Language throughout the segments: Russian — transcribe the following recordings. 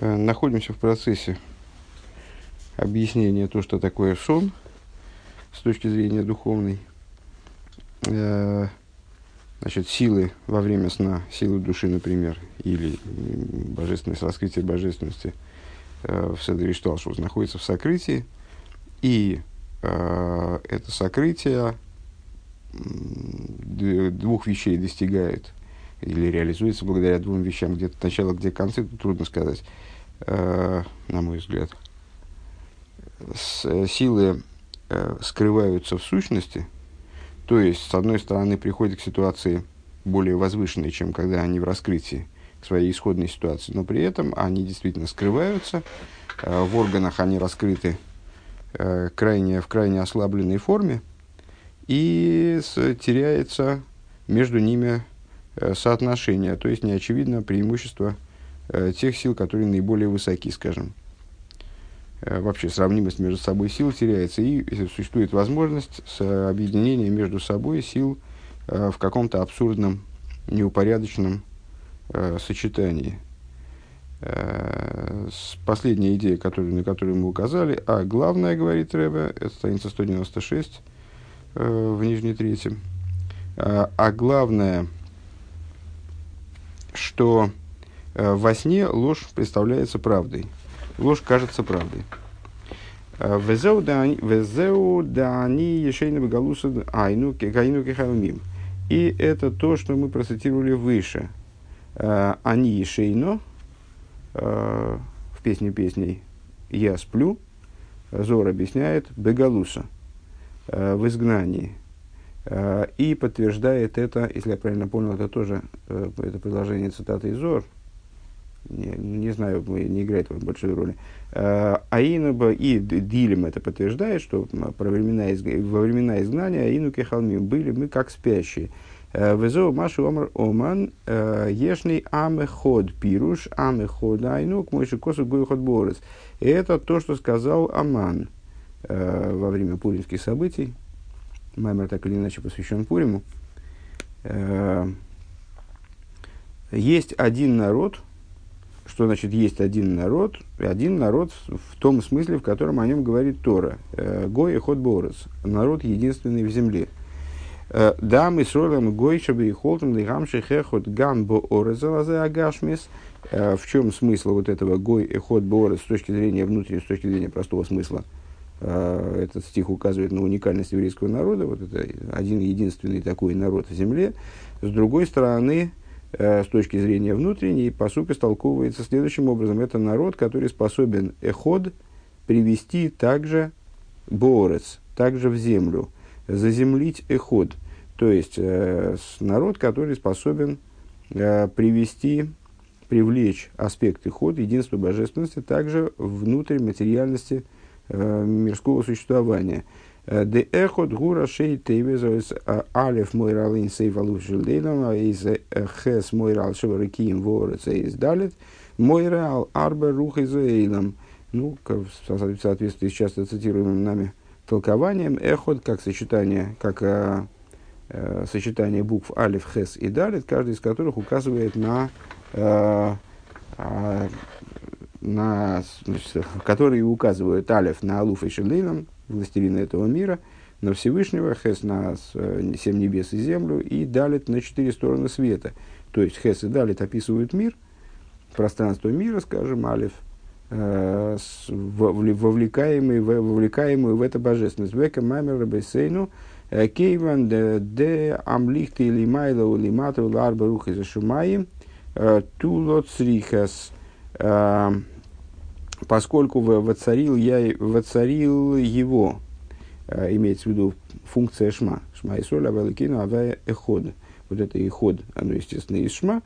Э, находимся в процессе объяснения то, что такое сон с точки зрения духовной. Э, значит, силы во время сна, силы души, например, или божественность, раскрытие божественности э, в Седре Шталшус находится в сокрытии, и это сокрытие двух вещей достигает или реализуется благодаря двум вещам, где-то начало, где концы, трудно сказать. Э, на мой взгляд, с, э, силы э, скрываются в сущности, то есть, с одной стороны, приходят к ситуации более возвышенной, чем когда они в раскрытии, к своей исходной ситуации, но при этом они действительно скрываются, в органах они раскрыты крайне, в крайне ослабленной форме, и с, теряется между ними соотношение, то есть неочевидно преимущество – Э, тех сил, которые наиболее высоки, скажем. Э, вообще сравнимость между собой сил теряется, и существует возможность объединения между собой сил э, в каком-то абсурдном, неупорядоченном сочетании. Последняя идея, которую, на которую мы указали, а главное, говорит Рэбе, это страница 196 в нижней трети, а главное, что Э, во сне ложь представляется правдой. Ложь кажется правдой. Э, везеу да они ешейна галуса айну кехалмим. И это то, что мы процитировали выше. Э, они ешейно в песне песней «Я сплю», Зор объясняет «бегалуса» в изгнании. И подтверждает это, если я правильно понял, это тоже это предложение цитаты из Зор – не, не знаю, не играет большой роли. А, Аинуба и Дилем это подтверждает, что про времена, во времена изгнания Аину Кехалмим были мы как спящие. Везо Машу Омар Оман Ешный Амеход Пируш Амеход Айнук Мойши Косу Гойхот Борец. Это то, что сказал Аман во время пуримских событий. Маймер так или иначе посвящен Пуриму. Есть один народ – что значит есть один народ, один народ в том смысле, в котором о нем говорит Тора. Э, Гой и ход Борос, народ единственный в земле. Э, да, мы с Ролем Гой, чтобы и холтом лигам шехехот гам бо орезалазе агашмис. Э, в чем смысл вот этого Гой и ход Борос с точки зрения внутренней, с точки зрения простого смысла? Этот стих указывает на уникальность еврейского народа, вот это один единственный такой народ в земле. С другой стороны, Э, с точки зрения внутренней, посук истолковывается следующим образом. Это народ, который способен эход привести также борец, также в землю, заземлить эход. То есть э, народ, который способен э, привести, привлечь аспект эход, единства божественности, также внутрь материальности мирского существования – Де эхот гура шей тейвезоис алев мой ралин сей валуф жилдейном, из хес мой рал шевариким ворец из далит, мой рал арбе рух из эйлом. Ну, в соответствии с часто цитируемым нами толкованием, эхот как сочетание, как э, э, сочетание букв алиф, хес и далит, каждый из которых указывает на э, на, значит, которые указывают алиф на алуф и шелейном, властелина этого мира, на Всевышнего, Хес на э, семь небес и землю, и Далит на четыре стороны света. То есть Хес и Далит описывают мир, пространство мира, скажем, Алиф, э, вовлекаемый, вовлекаемый в это божественность. Века мамер рабесейну, э, кейван де амлихты или майло или мату ларба рухи за шумаи, тулот срихас, поскольку воцарил, я, воцарил его, э, имеется в виду функция шма, шма и соль, авеликину, аве эход. Вот это эход, оно, естественно, из шма.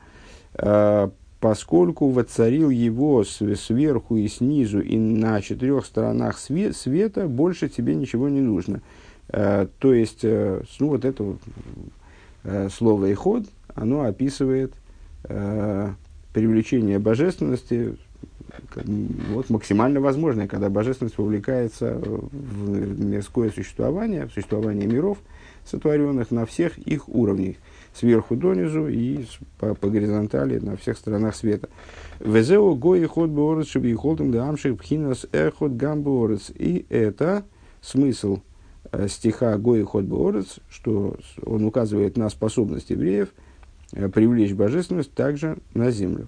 Э, поскольку воцарил его сверху и снизу и на четырех сторонах свет, света, больше тебе ничего не нужно. Э, то есть, ну, вот это слово «эход», оно описывает привлечение божественности вот, максимально возможное, когда божественность вовлекается в мирское существование, в существование миров, сотворенных на всех их уровнях. сверху донизу и по, по горизонтали на всех сторонах света. Везеу гои ход борец, чтобы и холдом да амших пхинас эхот гам И это смысл э, стиха гои ход борец, что он указывает на способность евреев привлечь божественность также на землю.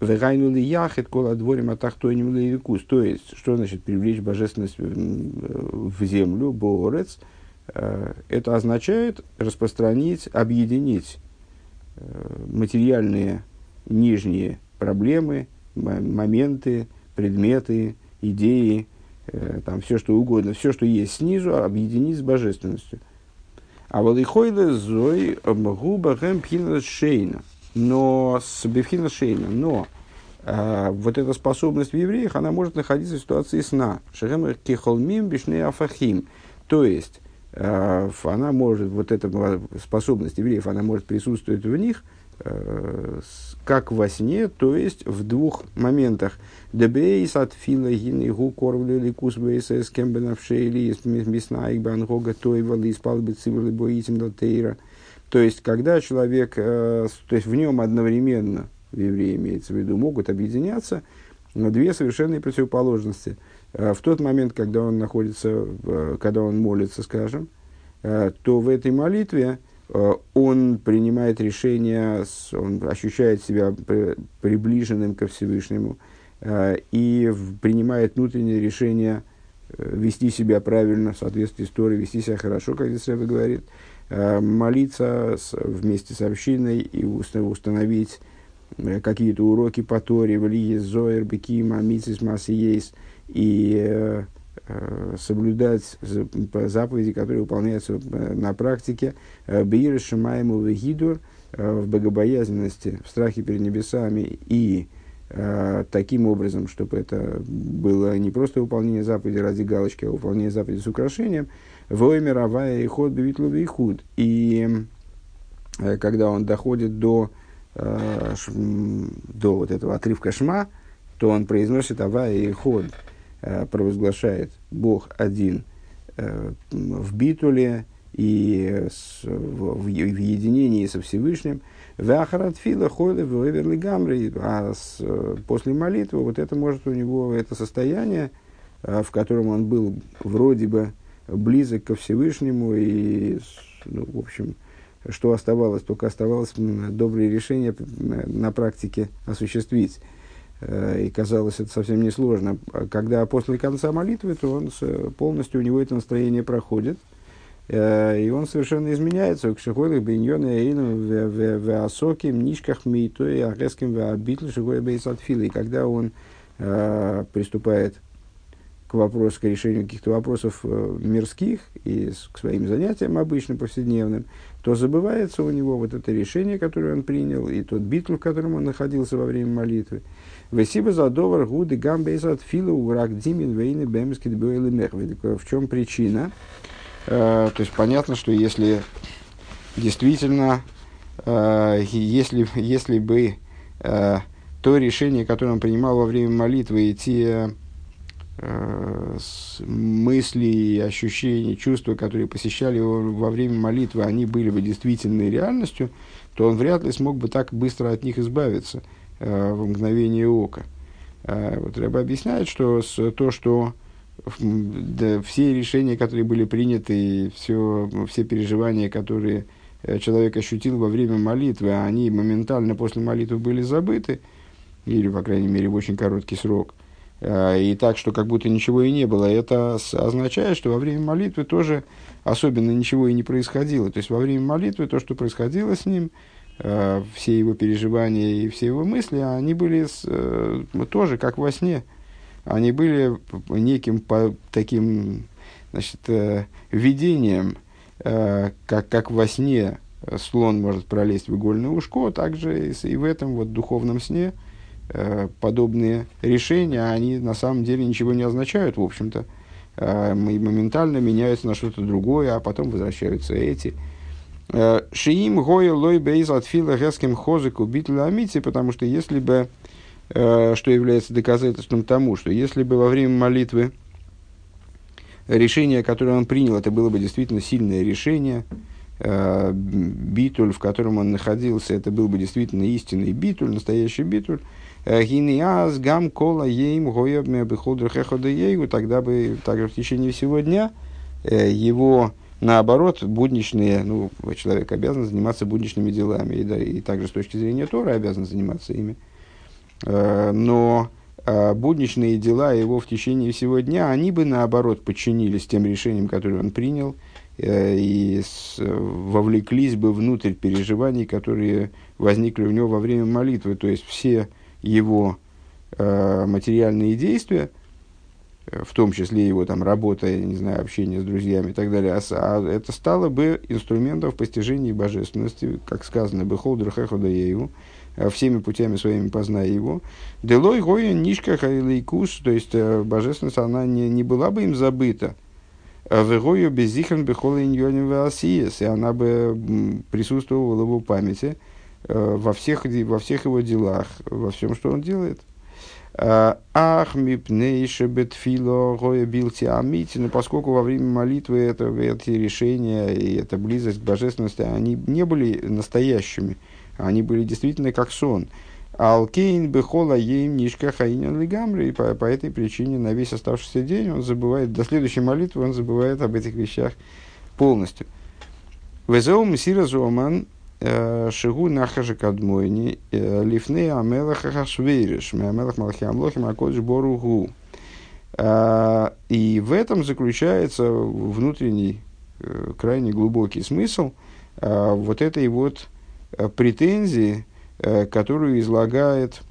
Вегайнули яхет кола дворим атахтойним лейвикус. То есть, что значит привлечь божественность в землю, борец? Э, это означает распространить, объединить материальные нижние проблемы, моменты, предметы, идеи, э, там все что угодно, все, что есть снизу, объединить с божественностью. А вот и хойле зой губа гэм шейна. Но с бифхина шейна. Но а, вот эта способность в евреях, она может находиться в ситуации сна. Шехем кихолмим бишне афахим. То есть, а, она может, вот эта способность евреев, она может присутствовать в них – Э, как во сне, то есть в двух моментах. Дебейс от фила гины гу корвли ликус бейсэс кембенавшейли миснаик бангога тойвал и спал бы цивили боитим далтейра. То есть, когда человек, э, то есть в нем одновременно, в евреи имеется в виду, могут объединяться две совершенные противоположности. Э, в тот момент, когда он находится, когда он молится, скажем, то в этой молитве Э, он принимает решение, он ощущает себя приближенным ко Всевышнему э, и принимает внутреннее решение э, вести себя правильно, в соответствии с Торой, вести себя хорошо, как здесь Рэбе говорит, молиться вместе с общиной и установить какие-то уроки по Торе, в Зоэр, Бекима, Мицис, Масиейс, и Э, соблюдать заповеди, которые выполняются э, на практике. Э, Бир Шимаему Вегидур в богобоязненности, в страхе перед небесами и таким образом, чтобы это было не просто выполнение заповеди ради галочки, а выполнение заповеди с украшением. Воймер Авая и ход Бевитлу худ. И когда он доходит до, до вот этого отрывка Шма, то он произносит Авая и ход Э, провозглашает Бог один э, в битуле и в, единении со Всевышним. Вахарат фила хойла в гамри, а с, после молитвы вот это может у него, это состояние, э, в котором он был вроде бы близок ко Всевышнему и, ну, в общем, что оставалось, только оставалось добрые решения на практике осуществить. Э, и казалось это совсем несложно. А когда после конца молитвы, то он полностью у него это настроение проходит, э, и он совершенно изменяется. К шихойлых биньон и в асоким нишках мито и агеским в абитл шихой бейсатфила. И когда он э, приступает к вопросу, к решению каких-то вопросов мирских и к своим занятиям обычным, повседневным, то забывается у него вот это решение, которое он принял, и тот битл, в котором он находился во время молитвы. Весиба задовар гуды гамбейсат фила урак димин вейны бемски мех. В чем причина? Э, то есть понятно, что если действительно, э, если, если бы э, то решение, которое он принимал во время молитвы, и те мысли, ощущения, чувства, которые посещали его во время молитвы, они были бы действительной реальностью, то он вряд ли смог бы так быстро от них избавиться – в мгновение ока. А вот Рэба объясняет, что то, что да, все решения, которые были приняты, все, все переживания, которые э, человек ощутил во время молитвы, они моментально после молитвы были забыты, или, по крайней мере, в очень короткий срок. А, и так, что как будто ничего и не было. Это означает, что во время молитвы тоже особенно ничего и не происходило. То есть во время молитвы то, что происходило с ним, Э, все его переживания и все его мысли, они были с, э, тоже как во сне. Они были неким по, таким значит, э, видением, э, как, как во сне слон может пролезть в игольное ушко, также и, и в этом вот духовном сне э, подобные решения, они на самом деле ничего не означают, в общем-то. Э, моментально меняются на что-то другое, а потом возвращаются эти. Э, Шиим гоя лой бейз от фила геским хозыку битля амити, потому что если бы, э, что является доказательством тому, что если бы во время молитвы решение, которое он принял, это было бы действительно сильное решение, э, битуль, в котором он находился, это был бы действительно истинный битуль, настоящий битуль, гиниаз гам кола ейм гоебме бихолдрахехода ейгу, тогда бы также в течение всего дня его Наоборот, будничные, ну, человек обязан заниматься будничными делами, и, да, и также с точки зрения Тора обязан заниматься ими. Э, но э, будничные дела его в течение всего дня, они бы, наоборот, подчинились тем решениям, которые он принял, э, и вовлеклись бы внутрь переживаний, которые возникли у него во время молитвы. То есть все его материальные действия – в том числе его там работа, я не знаю, общение с друзьями и так далее, а, а это стало бы инструментом в постижении божественности, как сказано, «Бехолдер хэхода ею», а всеми путями своими познай его. Делой гоя нишка хайлейкус, то есть э, божественность, она не, не была бы им забыта. В гою безихан бехола и она бы присутствовала в его памяти э, во всех, во всех его делах, во всем, что он делает. Ах, мипнейше бетфило гоя билти амити, но поскольку во время молитвы это, эти решения и эта близость к божественности, они не были настоящими, они были действительно как сон. Алкейн бехола ейм нишка хаинен лигамри, и по, по этой причине на весь оставшийся день он забывает, до следующей молитвы он забывает об этих вещах полностью. Везеу мсира зоман Э, Шигу нахажи кадмойни э, лифны амелах хашвейриш, амелах малахи амлохим акодж боругу. Э, и в этом заключается внутренний, крайне глубокий смысл вот этой вот претензии, которую излагает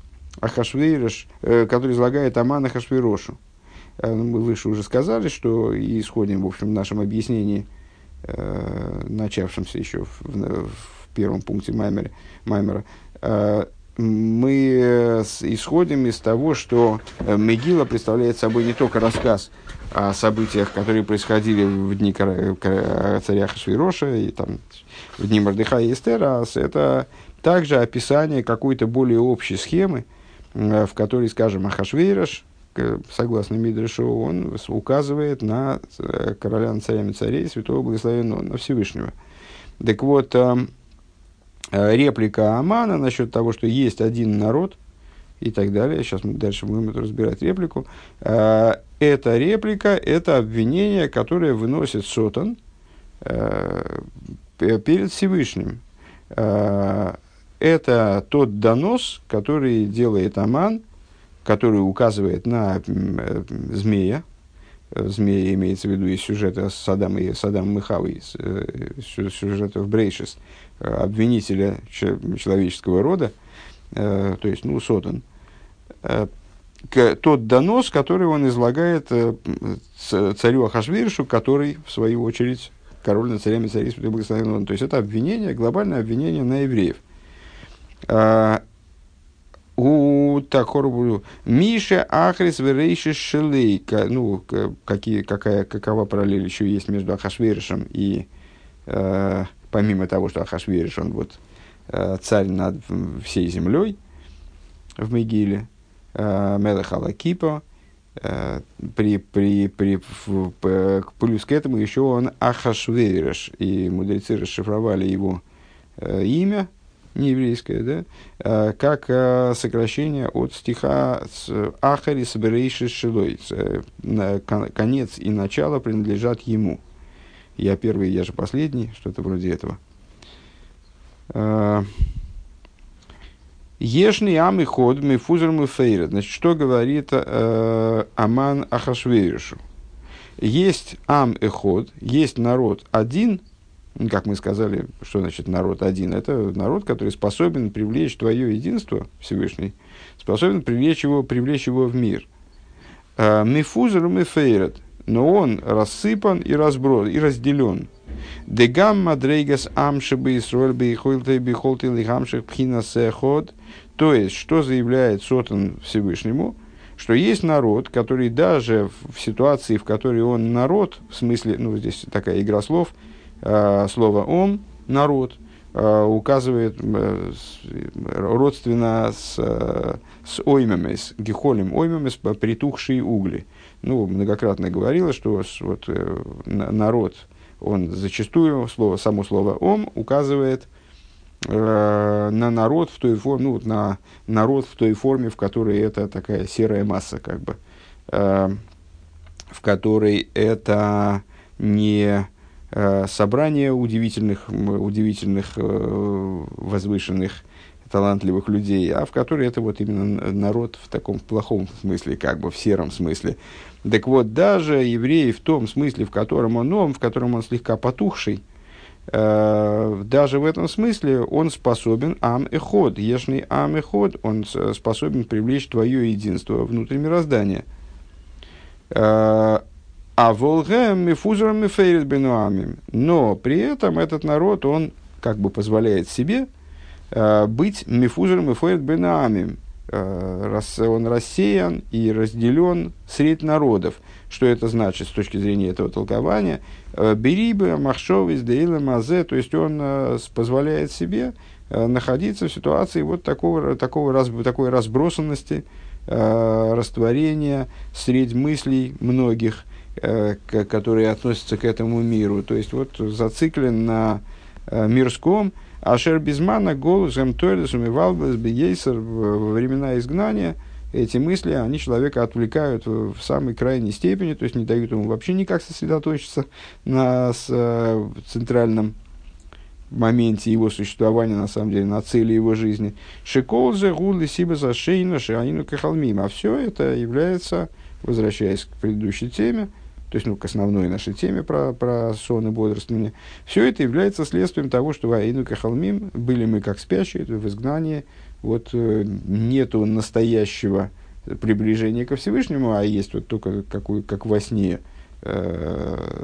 Ахашвейриш, который излагает Аман Ахашвейрошу. Мы выше уже сказали, что исходим, в общем, в нашем объяснении, начавшемся еще в, в первом пункте Маймера, Маймера э, мы исходим из того, что э, Мегила представляет собой не только рассказ о событиях, которые происходили в дни царя Хашвироша и там, в дни Мордыха и Эстера, а это также описание какой-то более общей схемы, э, в которой, скажем, Ахашвейрош, согласно Мидрешу, он указывает на короля над царями царей, святого благословенного, на Всевышнего. Так вот, Э, реплика Амана насчет того, что есть один народ и так далее. Сейчас мы дальше будем это разбирать реплику. Э, эта реплика – это обвинение, которое выносит Сотан э, перед Всевышним. Это тот донос, который делает Аман, который указывает на змея, змея имеется в виду из сюжета Саддам и Саддам Михавы, из сюжета в Брейшес, обвинителя человеческого рода, э, то есть, ну, Сотан, э, тот донос, который он излагает э, царю Ахашвиршу, который, в свою очередь, король над царями царей святой благословенного. То есть, это обвинение, глобальное обвинение на евреев. У Такорбу Миша Ахрис Верейши Шелей. Ну, какие, какая, какова параллель еще есть между Ахашверишем и э, помимо того, что Ахашвериш, он вот э, царь над всей землей в Мегиле, э, Мелех Алакипа, э, при, при, при, в, в, плюс к этому еще он Ахашвериш, и мудрецы расшифровали его имя, нееврейское, да, как сокращение от стиха Ахарис Берейши Шилой, конец и начало принадлежат ему. Я первый, я же последний, что-то вроде этого. А, Ешный ам и ход мы фузер мы фейрет. Значит, что говорит Аман Ахашвейришу? Есть ам и ход, есть народ один, как мы сказали, что значит народ один? Это народ, который способен привлечь твое единство, Всевышний, способен привлечь его, привлечь его в мир. Э, Мифузер мы фейрет но он рассыпан и разброс, и разделен. Дегам мадрейгас амшибы Исруэль бейхольты бейхолты лихамших пхина сехот. То есть, что заявляет Сотан Всевышнему, что есть народ, который даже в ситуации, в которой он народ, в смысле, ну, здесь такая игра слов, слово «он» – народ, э, указывает э, родственно с, э, с оймемес, гехолем оймемес, притухшие угли – ну, многократно говорила, что вот, э, народ он зачастую, слово, само слово «ом» указывает э, на народ в той форме, ну, на народ в той форме, в которой это такая серая масса, как бы, э, в которой это не э, собрание удивительных, удивительных э, возвышенных талантливых людей, а в которой это вот именно народ в таком плохом смысле, как бы в сером смысле. Так вот, даже евреи в том смысле, в котором он он, в котором он слегка потухший, э, даже в этом смысле он способен ам и ход, ешный ам и ход, он способен привлечь твое единство внутрь мироздания. Э, а волгем мифузером мифейрит бенуамим. Но при этом этот народ, он как бы позволяет себе э, быть мифузером мифейрит бенуамим, Э, он рассеян и разделен среди народов. Что это значит с точки зрения этого толкования? Э, Берибы, Махшовис, Деила, Мазе, то есть он э, позволяет себе находиться в ситуации вот такого, такого раз, такой разбросанности, растворения среди мыслей многих, которые относятся к этому миру. То есть вот зациклен на мирском, Ашер Безмана голос Гемтойлес умивалбес бейсер во времена изгнания эти мысли, они человека отвлекают в самой крайней степени, то есть не дают ему вообще никак сосредоточиться на с, э, центральном моменте его существования, на самом деле, на цели его жизни. Шиколзе, гули, сиба, зашейна, шианину, кахалмим. А все это является, возвращаясь к предыдущей теме, то есть ну, к основной нашей теме про, про сон и бодрствование, все это является следствием того, что Ваину Кахалмим были мы как спящие, в изгнании, вот э, нету настоящего приближения ко Всевышнему, а есть вот только какой, как во сне, э,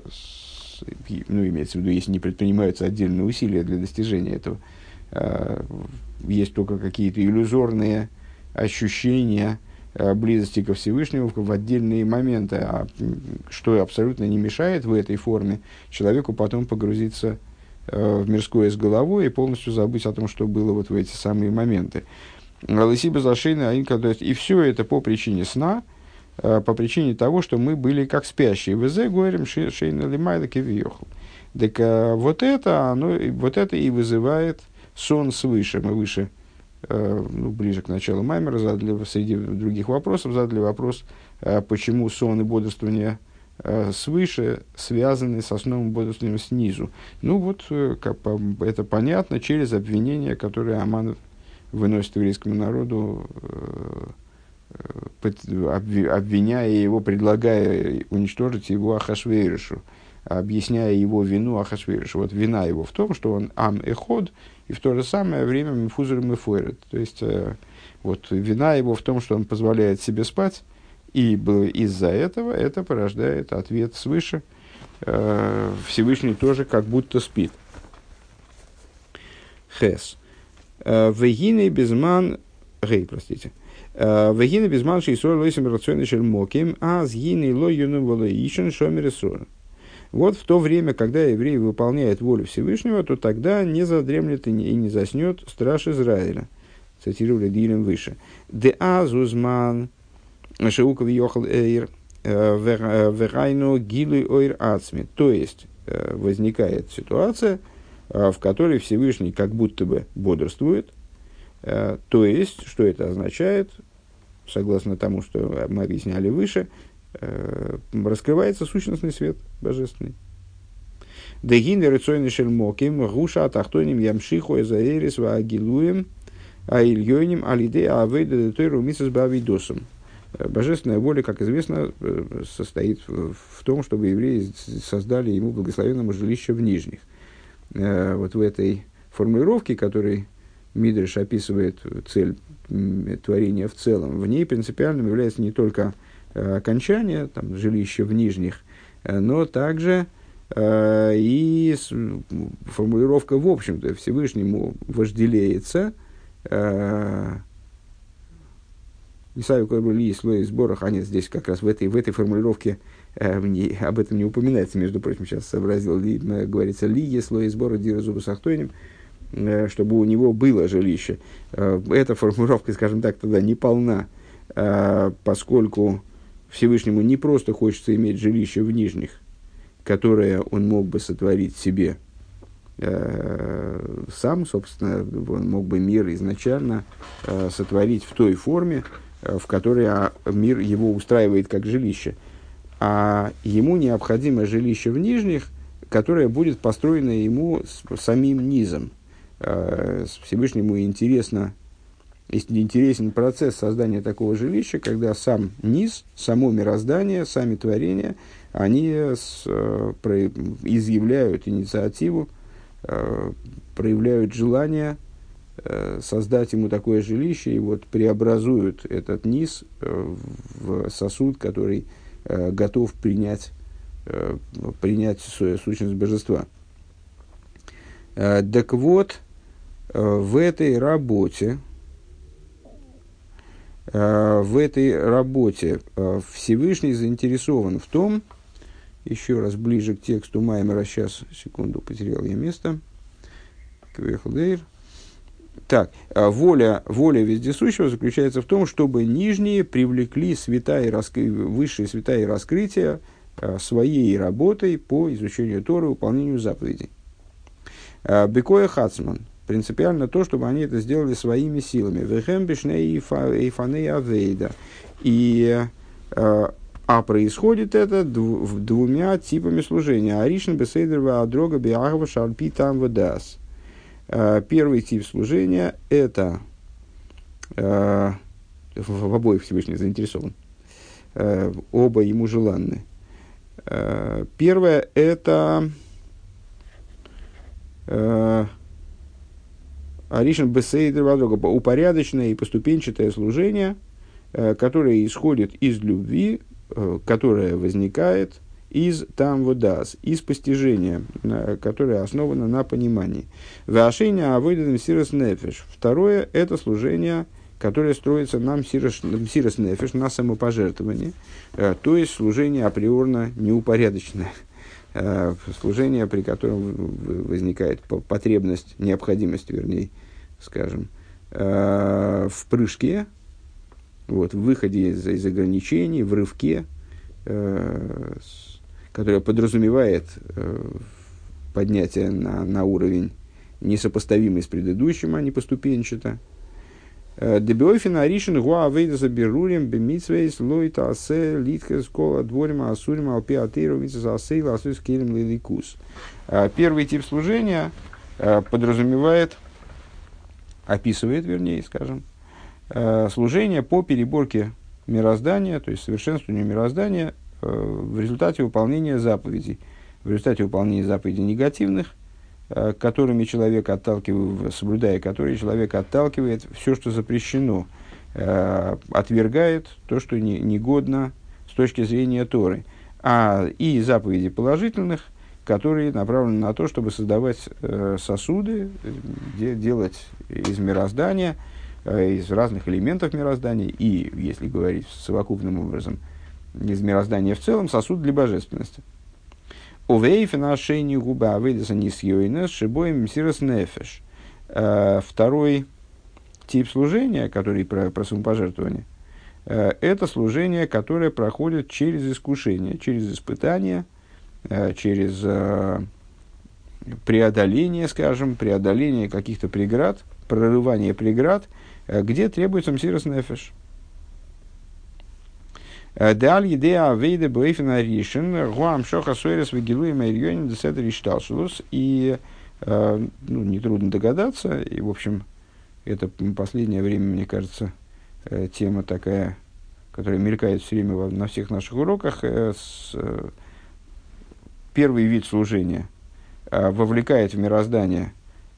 ну, имеется в виду, если не предпринимаются отдельные усилия для достижения этого, э, есть только какие-то иллюзорные ощущения, близости ко Всевышнему в отдельные моменты, а что абсолютно не мешает в этой форме человеку потом погрузиться э, в мирское с головой и полностью забыть о том, что было вот в эти самые моменты. Лысиба зашейна, и все это по причине сна, э, по причине того, что мы были как спящие. ВЗ говорим шейна лимайда кевиохл. Так вот это, оно, вот это и вызывает сон свыше. Мы выше Э, ну, ближе к началу Маймера, задали, среди других вопросов, задали вопрос, э, почему сон и бодрствование э, свыше связаны с основным бодрствованием снизу. Ну вот, как, это понятно через обвинения, которые Аманов выносит еврейскому народу, обвиняя его, предлагая уничтожить его Ахашвейришу, объясняя его вину Ахашвейришу. Вот вина его в том, что он ам эход, и в то же самое время мифузер мифуэрет. То есть, э, вот, вина его в том, что он позволяет себе спать, и из-за этого это порождает ответ свыше. Э, Всевышний тоже как будто спит. Хес. Э, Вегины безман... Гей, простите. Вегины безман шейсор лойсим рационный моким, а с гины ло юну волоишен шомер вот в то время, когда еврей выполняет волю Всевышнего, то тогда не задремлет и не, заснет страж Израиля. Цитировали Дилем выше. Де азузман шеуков йохал эйр э, э, верайну гилы ойр ацми. То есть, э, возникает ситуация, в которой Всевышний как будто бы бодрствует. То есть, что это означает, согласно тому, что мы объясняли выше, раскрывается сущностный свет божественный. Дегин рецойный шельмоким, гуша тахтоним ямшиху эзаэрис ваагилуем, а ильёним алиде авейда детойру мисас бавидосом. Э, божественная воля, как известно, э, состоит в том, чтобы евреи создали ему благословенному жилище в Нижних. Вот в этой формулировке, которой Мидриш описывает цель творения в целом, в ней принципиальным является не только Э, окончания, там, жилища в нижних, э, но также э, и формулировка в общем-то Всевышнему вожделеется, Исаию Кабали слой сборах, а нет, здесь как раз в этой, в этой формулировке э, мне, об этом не упоминается, между прочим, сейчас сообразил, ли, говорится, ли слой сбора дира зубы сахтойним, э, чтобы у него было жилище. Э, эта формулировка, скажем так, тогда не полна, э, поскольку Всевышнему не просто хочется иметь жилище в нижних, которое он мог бы сотворить себе э, сам, собственно, он мог бы мир изначально э, сотворить в той форме, э, в которой а, мир его устраивает как жилище. А ему необходимо жилище в нижних, которое будет построено ему с, самим низом. Э, Всевышнему интересно интересен процесс создания такого жилища, когда сам низ, само мироздание, сами творения, они с, э, про, изъявляют инициативу, э, проявляют желание э, создать ему такое жилище и вот преобразуют этот низ э, в сосуд, который э, готов принять, э, принять сущность божества. Э, так вот, э, в этой работе, Э, в этой работе э, Всевышний заинтересован в том, еще раз ближе к тексту Маймера, сейчас, секунду, потерял я место. Так, э, воля, воля вездесущего заключается в том, чтобы нижние привлекли света и раскры... высшие света и раскрытия своей работой по изучению Торы, выполнению заповедей. Бекоя Хацман – принципиально то, чтобы они это сделали своими силами. И, э, а происходит это дв, двумя типами служения. Аришн бесейдер адрога биагва шарпи там вдас. Э, первый тип служения – это э, в, обоих Всевышний заинтересован. Оба ему желанны. Первое – это Аришин Бесейдер Вадрога, упорядоченное и поступенчатое служение, э, которое исходит из любви, э, которое возникает из там водас, из постижения, которое основано на понимании. Вашиня авойден сирос нефеш. Второе – это служение, которое строится нам сирос, сирос нефеш, на самопожертвование, э, то есть служение априорно неупорядоченное служение, при котором возникает потребность, необходимость, вернее, скажем, э, в прыжке, вот, в выходе из, из ограничений, в рывке, э, которое подразумевает э, поднятие на, на уровень несопоставимый с предыдущим, а не поступенчато. Дебиофина Аришин Гуа Вейда Заберурим Бемитсвейс Лойта Асе Литка Скола Дворима Асурима Алпи Атейру Витса Асе Ласуис Келем Лиликус. Первый тип служения подразумевает описывает, вернее, скажем, э, служение по переборке мироздания, то есть совершенствованию мироздания в результате выполнения заповедей. В результате выполнения заповедей негативных, которыми человек отталкивает, соблюдая которые человек отталкивает все, что запрещено, отвергает то, что не, негодно с точки зрения Торы. А и заповеди положительных, которые направлены на то, чтобы создавать э, сосуды, де, делать из мироздания, э, из разных элементов мироздания и, если говорить совокупным образом, из мироздания в целом, сосуд для божественности. Увейфи нашейни губа выйдется не съёйнес, шибоем сирос нефеш. Э, второй тип служения, который про, про самопожертвование, э, это служение, которое проходит через искушение, через испытание – Э, через преодоление, скажем, преодоление каких-то преград, прорывание преград, где требуется мсирос нефеш. Даль идея вейде бейфена ришен, гуам шоха суэрес вегилу и майрьонин десет ришталшулус. И ну, нетрудно догадаться, и, в общем, это последнее время, мне кажется, тема такая, которая мелькает все время на всех наших уроках, с, первый вид служения э, вовлекает в мироздание,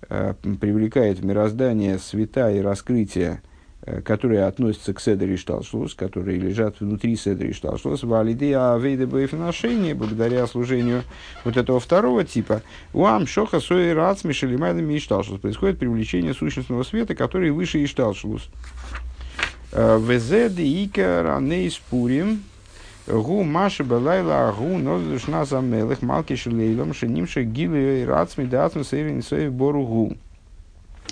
э, привлекает в мироздание света и раскрытия, э, которые относятся к Седри Шталшлус, которые лежат внутри Седри Шталшлус, валидея авейда отношения благодаря служению вот этого второго типа, уам шоха сои рац мишелимайда мишталшлус, происходит привлечение сущностного света, который выше Ишталшлус. Везеды ика раней спурим, Гу Маши Белайла Гу Нозуш Назамелых Малки Шилейлом Шинимши Гилы Рацми Дацми Сейвин Сейв Бору Гу.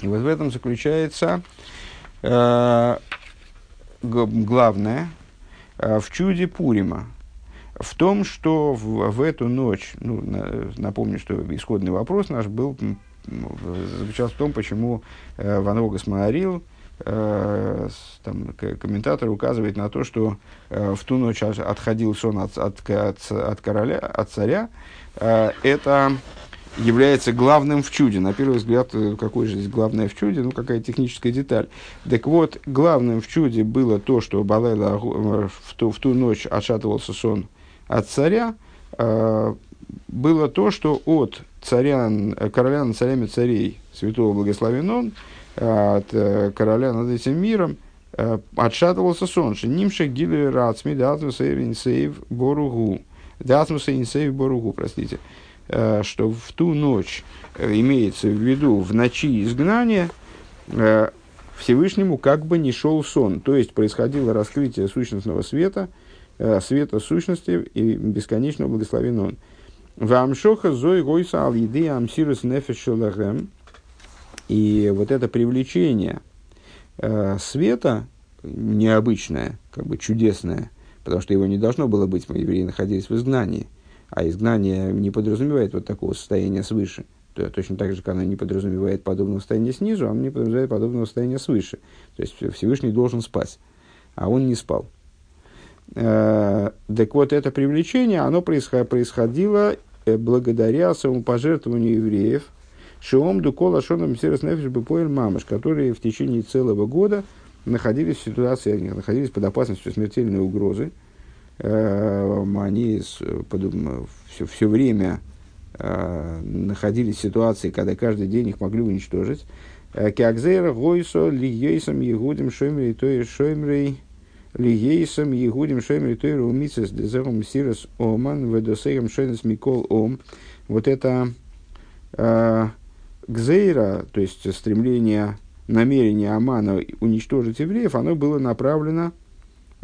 И вот в этом заключается э, главное э, в чуде Пурима. в том, что в, в эту ночь, ну, на, напомню, что исходный вопрос наш был, заключался в том, почему э, Ван Рогас Маарил, э, там, комментатор указывает на то, что э, в ту ночь отходил сон от, от, от, от короля, от царя, э, это является главным в чуде. На первый взгляд, э, какое же здесь главное в чуде? Ну, какая техническая деталь. Так вот, главным в чуде было то, что Балайла э, в ту, в ту ночь отшатывался сон от царя, э, было то, что от царя, короля над царями царей, святого благословен он, от короля над этим миром, отшатывался сон. Нимших гилы рацми датмуса инсейв боругу. Датмуса инсейв боругу, простите. Э, что в ту ночь э, имеется в виду в ночи изгнания э, Всевышнему как бы не шел сон. То есть происходило раскрытие сущностного света, света сущности и бесконечного благословен он. Вамшоха зой гойса ал еды амсирус нефешелагем. И вот это привлечение света необычное, как бы чудесное, потому что его не должно было быть, мы евреи находились в изгнании – а изгнание не подразумевает вот такого состояния свыше. То, точно так же, как оно не подразумевает подобного состояния снизу, оно не подразумевает подобного состояния свыше. То есть Всевышний должен спать, а он не спал. Э, так вот, это привлечение, оно происходило э, благодаря самопожертвованию евреев, Шиом Дукола Шоном Серес Нефиш Бепоэль Мамаш, которые в течение целого года находились в ситуации, находились под опасностью смертельной угрозы, они все, все время э, находились в ситуации, когда каждый день их могли уничтожить. Э, Киакзейра Гойсо Лигейсом Егудим Шоймри Той Шоймри Лигейсом Егудим Шоймри Той Румицес Дезером Сирос Оман Ведосейгам Шойнес Микол Ом. Вот это э, то есть стремление, намерение Амана уничтожить евреев, оно было направлено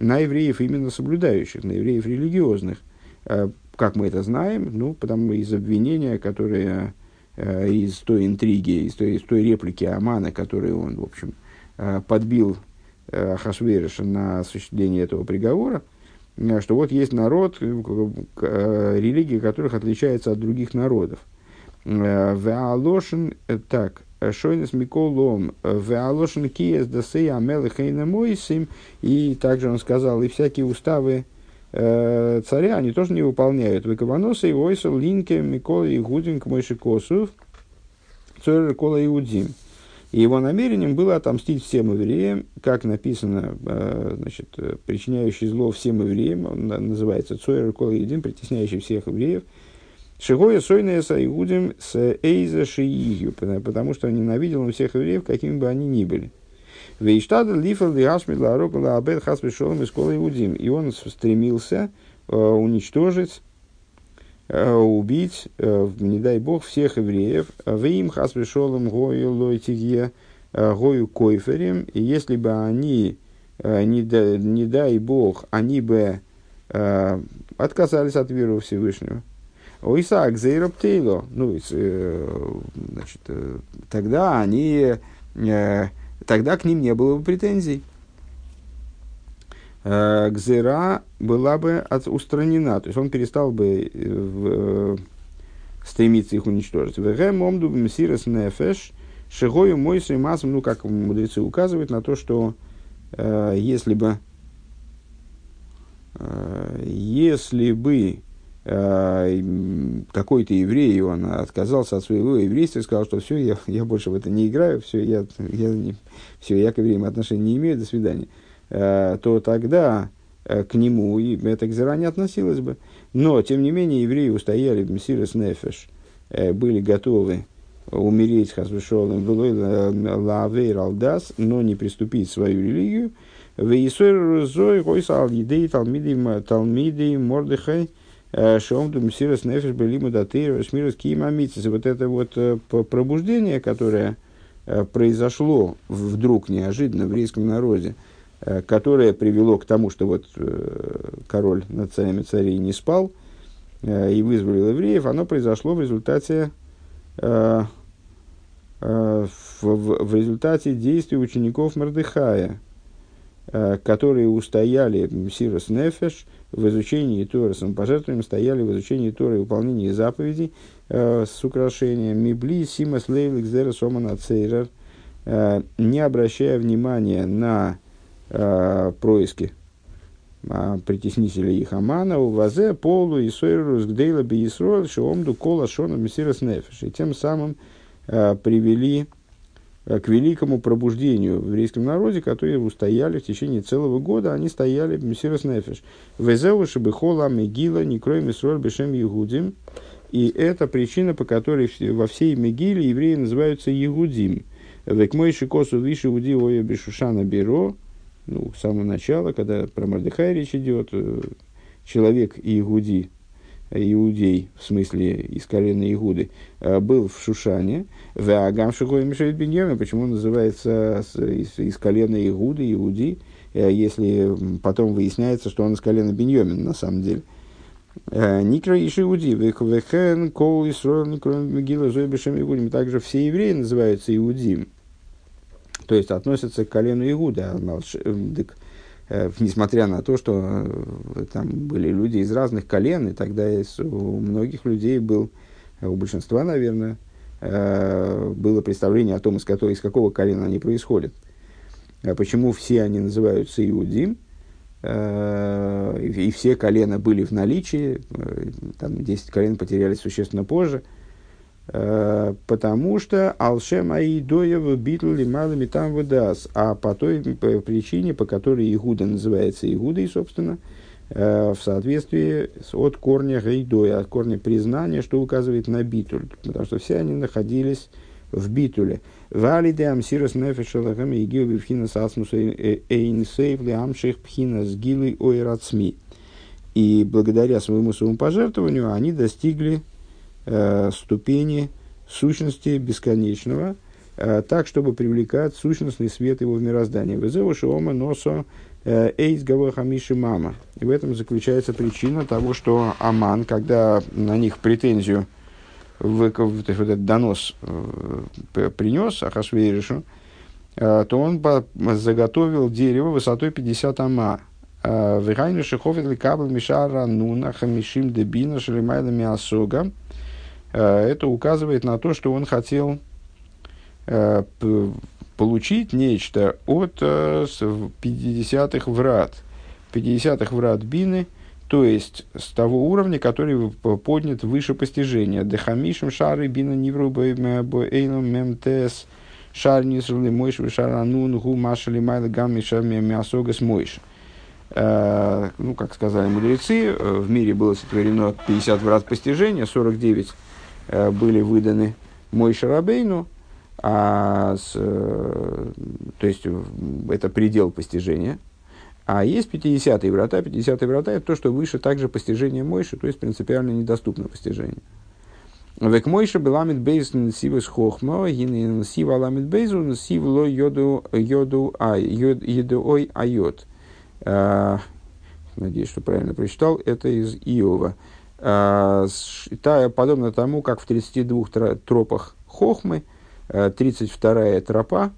на евреев именно соблюдающих, на евреев религиозных. Э, как мы это знаем? Ну, потому из обвинения, которые э, из той интриги, из той, из той реплики Амана, которую он, в общем, э, подбил Хашвериша на осуществление этого приговора, что вот есть народ, религия которых отличается от других народов. Веалошин, так, Шойнес Миколом, Веалошин Киес Дасея Амелехейна Мойсим, и также он сказал, и всякие уставы э, царя они тоже не выполняют. Векаваноса и Ойсел Линке Микола Игудин к Мойши Косов, Цойр Кола Иудим. И его намерением было отомстить всем евреям, как написано, э, значит, причиняющий зло всем евреям, он называется Цойр Кола Иудим, притесняющий всех евреев – Шигоя сойная с Иудим с Эйза Шиигью, потому что он ненавидел он всех евреев, какими бы они ни были. Вейштада лифал лиашми ларока лаабед хас пришел из школы Иудим. И он стремился э, уничтожить, э, убить, э, не дай бог, всех евреев. Пришел им гою лойтигье, гою койферем. И если бы они, не, да, не дай бог, они бы отказались от веры Всевышнего, Ойсак Зейроптейло. Ну, э, значит, э, тогда они, э, тогда к ним не было бы претензий. Гзера была бы от, устранена, то есть он перестал бы в, стремиться их уничтожить. Вегем омду мсирас нефеш, ну, как мудрецы указывают на то, что э, если бы э, если бы какой-то еврей, он отказался от своего еврейства и сказал, что все, я, я больше в это не играю, все, я, я, не, все, я к евреям отношения не имею, до свидания, э, то тогда э, к нему и это к не относилось бы. Но, тем не менее, евреи устояли, Мессирос Нефеш, были готовы умереть хасвешолом лавейр алдас, но не приступить свою религию. Вейсойр зой гойса ал едей талмидей мордыхай – Э, Шомду Мсирос Нефиш Белиму Датыр Шмирос Киимамитис. Вот это вот э, пробуждение, которое э, произошло вдруг неожиданно в еврейском народе, которое привело к тому, что вот король над царями царей не спал и вызволил евреев, оно произошло в результате в, в результате действий учеников Мордыхая, э, которые устояли Сирос Нефеш в изучении Торы. Самопожертвованием, стояли в изучении Торы и выполнении заповедей э, с украшением. Мибли Симас Лейвлик Зера Сомана Цейрер, э, не обращая внимания на э, происки а, притеснителей их Амана, у Вазе, Полу и Сойрус, Гдейла, Бейсрол, Шиомду, Кола, Шона, Мессирос Нефеш. И тем самым э, привели э, к великому пробуждению в еврейском народе, которые устояли в течение целого года, они стояли Мессирос Нефеш. Везеу, Шабихола, Мегила, Никрой, Месроль, Бешем, Ягудим. И это причина, по которой во всей Мегиле евреи называются Ягудим. Век мой шикосу виши уди ое бешушана беро, ну, с самого начала, когда про Мордыхай речь идет, э, человек Иуди, иудей, в смысле из колена Игуды, э, был в Шушане, в Агам Шихой Мишель Беньями, почему называется из, из колена Игуды, Иуди, э, если потом выясняется, что он из колена Беньямин на самом деле. Никра Ишиуди, Вехен, Кол, Исроил, Никра Мегила, Зойбешем Игудим. Также все евреи называются Иудим то есть относятся к колену Игуда. Э, несмотря на то, что э, там были люди из разных колен, и тогда у многих людей был, у большинства, наверное, э, было представление о том, из, какого, из какого колена они происходят. А почему все они называются Иудим, и все колена были в наличии, там 10 колен потерялись существенно позже – Э, потому что Алшем Аидоева битл малыми там выдаст, а по той по причине, по которой Игуда называется Игудой, собственно, э, в соответствии с, от корня Гайдоя, от корня признания, что указывает на битуль, потому что все они находились в битуле. Валиде амсирос нефешалахами и гил бифхина сасмус эйнсейв ли амших пхина с гилой ойрацми. И благодаря своему своему пожертвованию они достигли э, ступени сущности бесконечного, э, так, чтобы привлекать сущностный свет его в мироздание. Везеу шиома носо э, эйс хамиши мама. И в этом заключается причина того, что Аман, когда на них претензию в, в, вот этот донос э, принес Ахашвейришу, э, то он по, заготовил дерево высотой 50 ама. Вихайну шиховит ли кабл мишара нуна хамишим дебина шелемайла миасога. Это указывает на то, что он хотел э, получить нечто от 50-х э, врат. 50-х врат Бины, то есть с того уровня, который поднят выше постижения. Дехамишем шары бина ниврубэйном мемтес шар нисрли мойш шаранун гу машали майла гамми мясогас мойш. Ну, как сказали мудрецы, в мире было сотворено 50 врат постижения, 49 Э, были выданы мой Шарабейну, а с, э, то есть это предел постижения. А есть 50-е врата. 50-е врата – это то, что выше также постижения Мойши, то есть принципиально недоступно постижение. Век Мойша беламит бейз нсивас хохма, гин нсива ламит бейзу, нсив ло йоду йоду ай, йоду ой айот. Э, надеюсь, что правильно прочитал. Это из Иова. А, подобно тому, как в 32 тропах Хохмы, 32 э, тропа,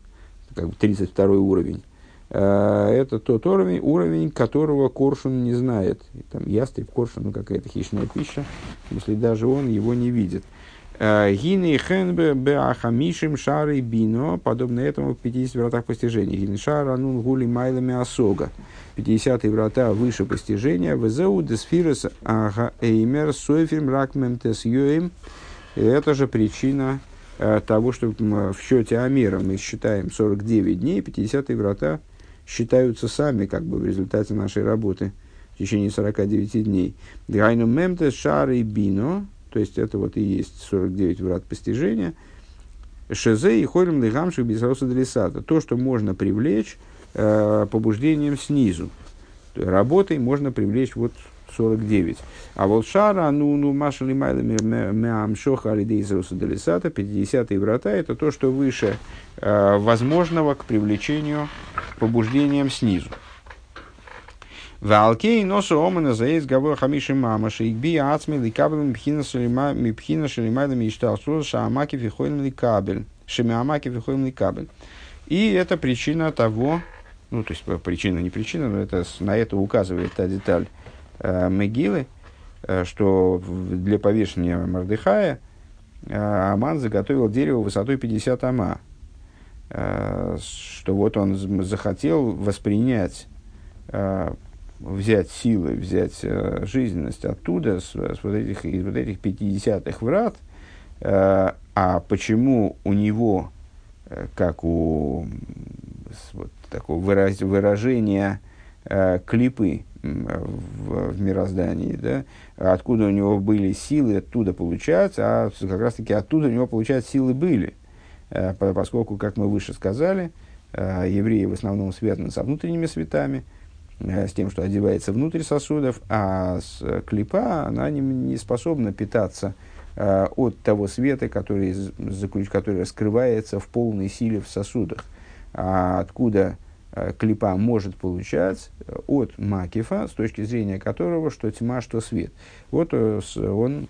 как бы 32 уровень, э, это тот уровень, уровень, которого Коршун не знает. Там ястреб, Коршун, ну какая-то хищная пища, если даже он его не видит. Э, Гины хенбе беахамишим шары бино, подобно этому в 50 вратах постижения. Гины шара нун гули майлами осога. 50 врата выше постижения. Везеу десфирес ага эймер сойфим ракмем тес йоим. Это же причина э, того, что в счете Амира мы считаем 49 дней, 50 врата считаются сами, как бы в результате нашей работы в течение 49 дней. Гайну мемте шары бино, то есть это вот и есть 49 врат постижения. Шезе и хорим лигамших бисауса дресата. То, что можно привлечь э, побуждением снизу. Работой можно привлечь вот 49. А вот шара, ну, ну, маша лимайла меамшоха алидейзауса дресата, 50 врата, это то, что выше э, возможного к привлечению побуждением снизу. Валкей носу омана заесть гавой хамиши мама шейкби ацми ликабелем мипхина шелимайда мечтал служа шаамаки фихойлем ликабель. Шемиамаки фихойлем ликабель. И это причина того, ну, то есть причина, не причина, но это, на это указывает та деталь э, Мегилы, э, что для повешения Мордыхая э, Аман заготовил дерево высотой 50 ама, э, что вот он захотел воспринять, э, взять силы, взять э, жизненность оттуда, с, с вот этих, из вот этих 50-х врат, э, а почему у него, э, как у вот, такого выраз, выражения э, клипы в, в мироздании, да, откуда у него были силы, оттуда получать, а как раз таки оттуда у него, получать силы были. Э, поскольку, как мы выше сказали, э, евреи в основном связаны со внутренними светами, с тем, что одевается внутрь сосудов, а с клипа она не, не способна питаться э, от того света, который, который раскрывается в полной силе в сосудах. А откуда Э, клипа может получать э, от Макифа, с точки зрения которого, что тьма, что свет. Вот э, он,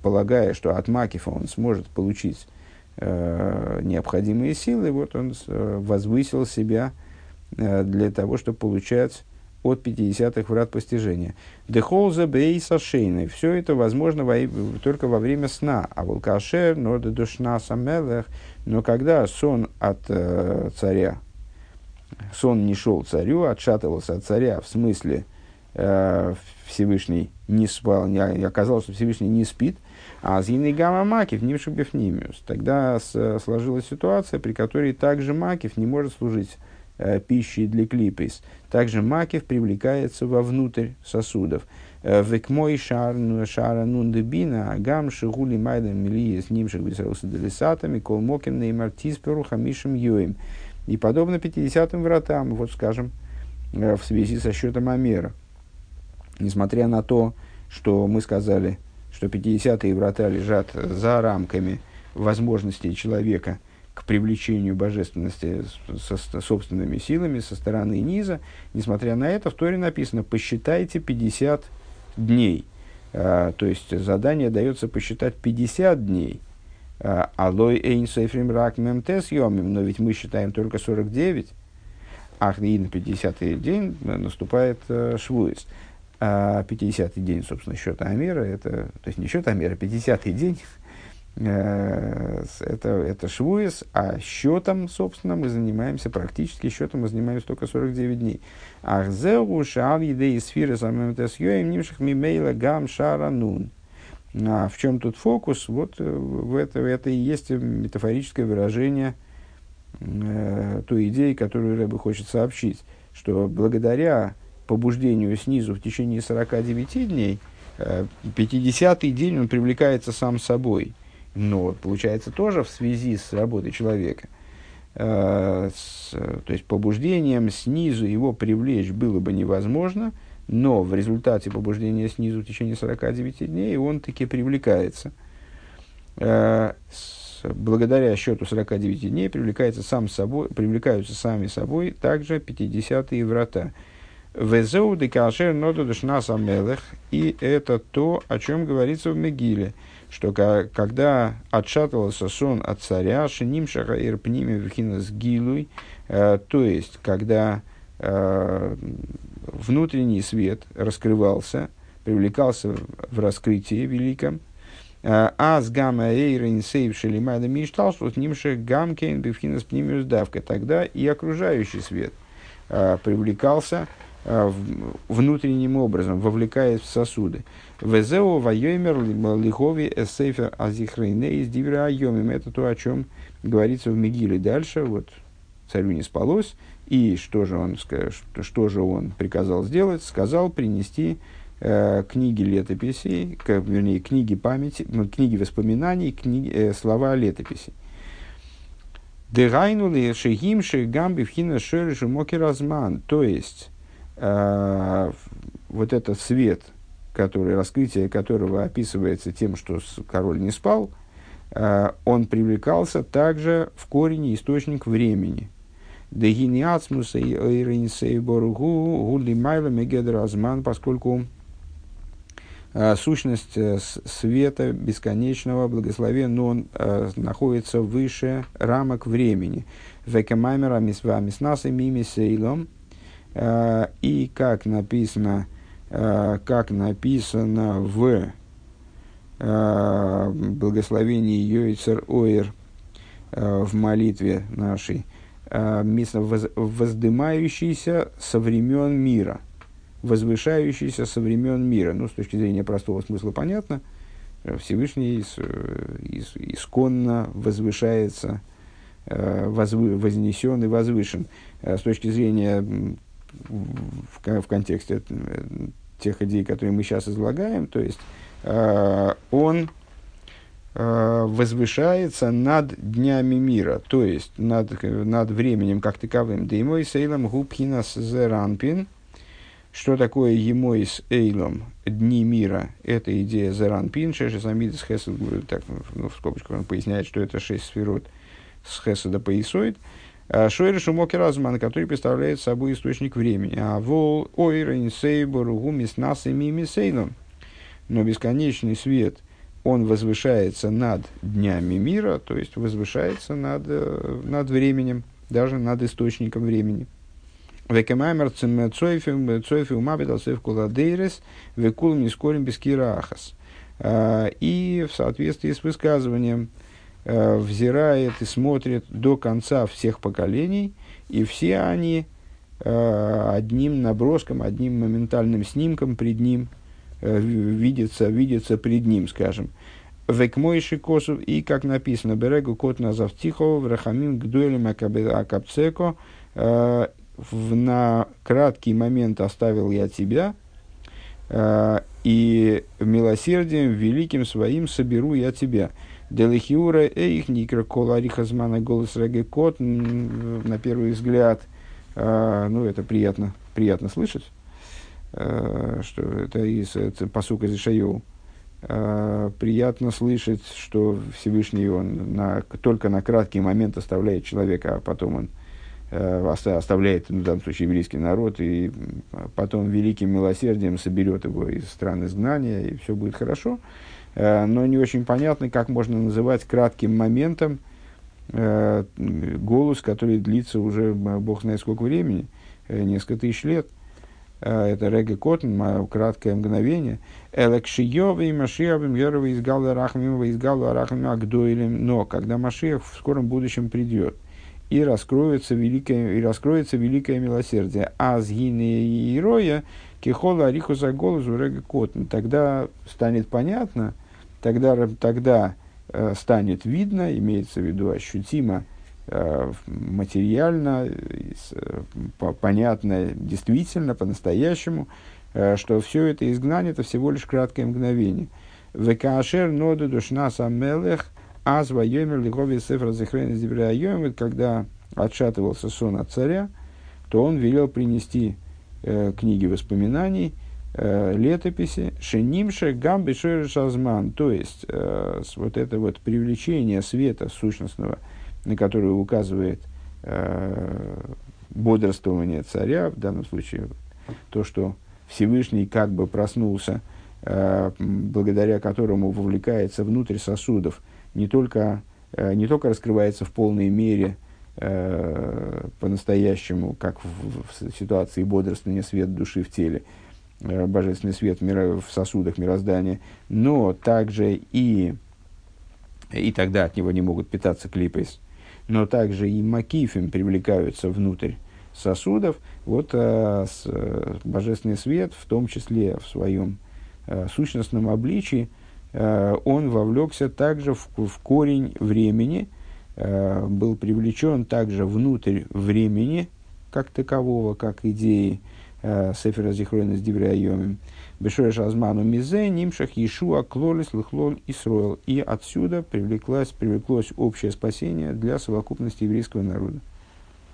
полагая, что от Макифа он сможет получить э, необходимые силы, вот он возвысил себя э, для того, чтобы получать от 50-х врат постижения. Дехолза бейса шейны. Все это возможно во, только во время сна. А волкашер, нода душна самелех. Но когда сон от э, царя, сон не шел царю, отшатывался от царя, в смысле э, Всевышний не спал, не, оказалось, что Всевышний не спит, а зины гамма макив не. Тогда с, сложилась ситуация, при которой также макив не может служить э, пищей для клипейс. Также макив привлекается вовнутрь сосудов. Э, Векмой шар шара нундебина агам шигули майдам милии с ним шагбисаусы делисатами колмоким неймартисперу хамишем юем. И подобно 50-м вратам, вот скажем, э, в связи со счетом Амера. Несмотря на то, что мы сказали, что 50-е врата лежат за рамками возможностей человека к привлечению божественности со, со собственными силами со стороны низа, несмотря на это, в Торе написано «посчитайте 50 дней». А, то есть задание дается посчитать 50 дней – Алой эйн сейфрим рак мемтес йомим, но ведь мы считаем только 49, ах, и на 50-й день наступает э, швуис. А 50-й день, собственно, счета Амира, это, то есть не счет Амира, 50-й день, это, это швуис, а счетом, собственно, мы занимаемся, практически счетом мы занимаемся только 49 дней. Ах, зеу шаал едей сфиры самым тес йоим нимших мимейла гам шара нун. А в чем тут фокус? Вот э, в это, это и есть метафорическое выражение э, той идеи, которую Рэбе хочет сообщить, что благодаря побуждению снизу в течение 49 дней, э, 50-й день он привлекается сам собой. Но получается тоже в связи с работой человека. Э, с, то есть побуждением снизу его привлечь было бы невозможно – но в результате побуждения снизу в течение 49 дней он таки привлекается. Э, с, благодаря счету 49 дней привлекается сам собой, привлекаются сами собой также 50-е врата. Везеу декашер ноду душнаса мелех. И это то, о чем говорится в Мегиле, что когда отшатывался сон от царя, шиним шаха ирпними вхинас гилуй, э, то есть, когда э, внутренний свет раскрывался, привлекался в раскрытии великом. А с гамма эйрин сейв шелимада миштал, что нимше гамкейн бифхинас пнимиус давка. Тогда и окружающий свет привлекался внутренним образом, вовлекаясь в сосуды. Везео вайомер лихови эсейфер азихрейне из дивра айомим. Это то, о чем говорится в Мегиле. Дальше, вот, царю не спалось, и что же он, что же он приказал сделать? Сказал принести э, книги летописей, как, вернее, книги памяти, ну, книги воспоминаний, книги, э, слова летописи. Дерайнули шегим шегамби вхина шериши моки разман. То есть, э, вот этот свет, который, раскрытие которого описывается тем, что король не спал, э, он привлекался также в корень источник времени – Дегиниацмуса и Ойринсей Боргу Гули Майла Мегедр Азман, поскольку э, сущность э, света бесконечного, благословен, но он э, находится выше рамок времени. Векамаймера мисва миснасы мими сейлом. Э, и как написано, э, как написано в э, благословении Йойцер э, в молитве нашей, воздымающийся со времен мира – возвышающийся со времен мира. Ну, с точки зрения простого смысла понятно. Всевышний ис, ис, исконно возвышается, возвы, вознесен и возвышен. С точки зрения в, в контексте э, тех идей, которые мы сейчас излагаем, то есть он возвышается над днями мира, то есть над, над временем как таковым. Деймой сейлам губхинас зеранпин – что такое Емойс Эйлом, Дни мира? Это идея Зеран Пин, Шешес Амидес Хесед, так, ну, в скобочках он поясняет, что это шесть сферот с Хеседа поясоид. А Шойры Шумоки Разуман, который представляет собой источник времени. А вол ойра инсейбор гумис нас и мимисейном. Но бесконечный свет, он возвышается над днями мира, то есть возвышается над, э, над временем, даже над источником времени. Векемаймер цойфи умабит алсев куладейрес векул мискорим бескира ахас. А, и в соответствии с высказыванием а, взирает и смотрит до конца всех поколений, и все они а, одним наброском, одним моментальным снимком пред ним видятся, видятся пред ним, скажем. Векмойши косов, и как написано, берегу кот назав тихо, врахамим гдуэлем акапцеко, в, на краткий момент оставил я тебя, э, и милосердием великим своим соберу я тебя. Делихиура эйх никра кола арихазмана голос кот на первый взгляд, э, ну, это приятно, приятно слышать, э, что это из это посука из Ишайоу. Э, приятно слышать, что Всевышний он на, только на краткий момент оставляет человека, а потом он Э, оставляет, ну, в данном случае, еврейский народ, и потом великим милосердием соберет его из стран изгнания, и все будет хорошо. Э, но не очень понятно, как можно называть кратким моментом э, голос, который длится уже, бог знает сколько времени, несколько тысяч лет. Это Рега Коттен, краткое мгновение. Элекшиёвы Машиявым Герова из Галла Рахмимова из Галла Рахмима Но когда Машиях в скором будущем придет – и раскроется великое, и раскроется великое милосердие. А с и роя кихола арихуса голосу рега котн. Тогда станет понятно, тогда, тогда э, станет видно, имеется в виду ощутимо, э, материально, э, понятно, действительно, по-настоящему, э, что все это изгнание, это всего лишь краткое мгновение. Векашер ноду душна самелех – Азва Йомер Лихови Сефра Зехрен Йомер, когда отшатывался сон от царя, то он велел принести э, книги воспоминаний, летописи, Шенимше Гамби Шазман, то есть э, вот это вот привлечение света сущностного, на которое указывает э, бодрствование царя, в данном случае то, что Всевышний как бы проснулся, э, благодаря которому вовлекается внутрь сосудов не только, э, не только раскрывается в полной мере э, по-настоящему, как в, в ситуации бодрствования свет души в теле, э, божественный свет в, сосудах мироздания, но также и, и тогда от него не могут питаться клипейс, но также и макифим привлекаются внутрь сосудов, вот э, с, э, божественный свет, в том числе в своем э, сущностном обличии, Э, он вовлекся также в, в корень времени, э, был привлечен также внутрь времени, как такового, как идеи э, Сефера Зихрона с Дивреайомим. Бешоеш Азману Мизе, Нимшах, Иешуа, Клолис, Лыхлол, Исроил. И отсюда привлеклось, привлеклось общее спасение для совокупности еврейского народа.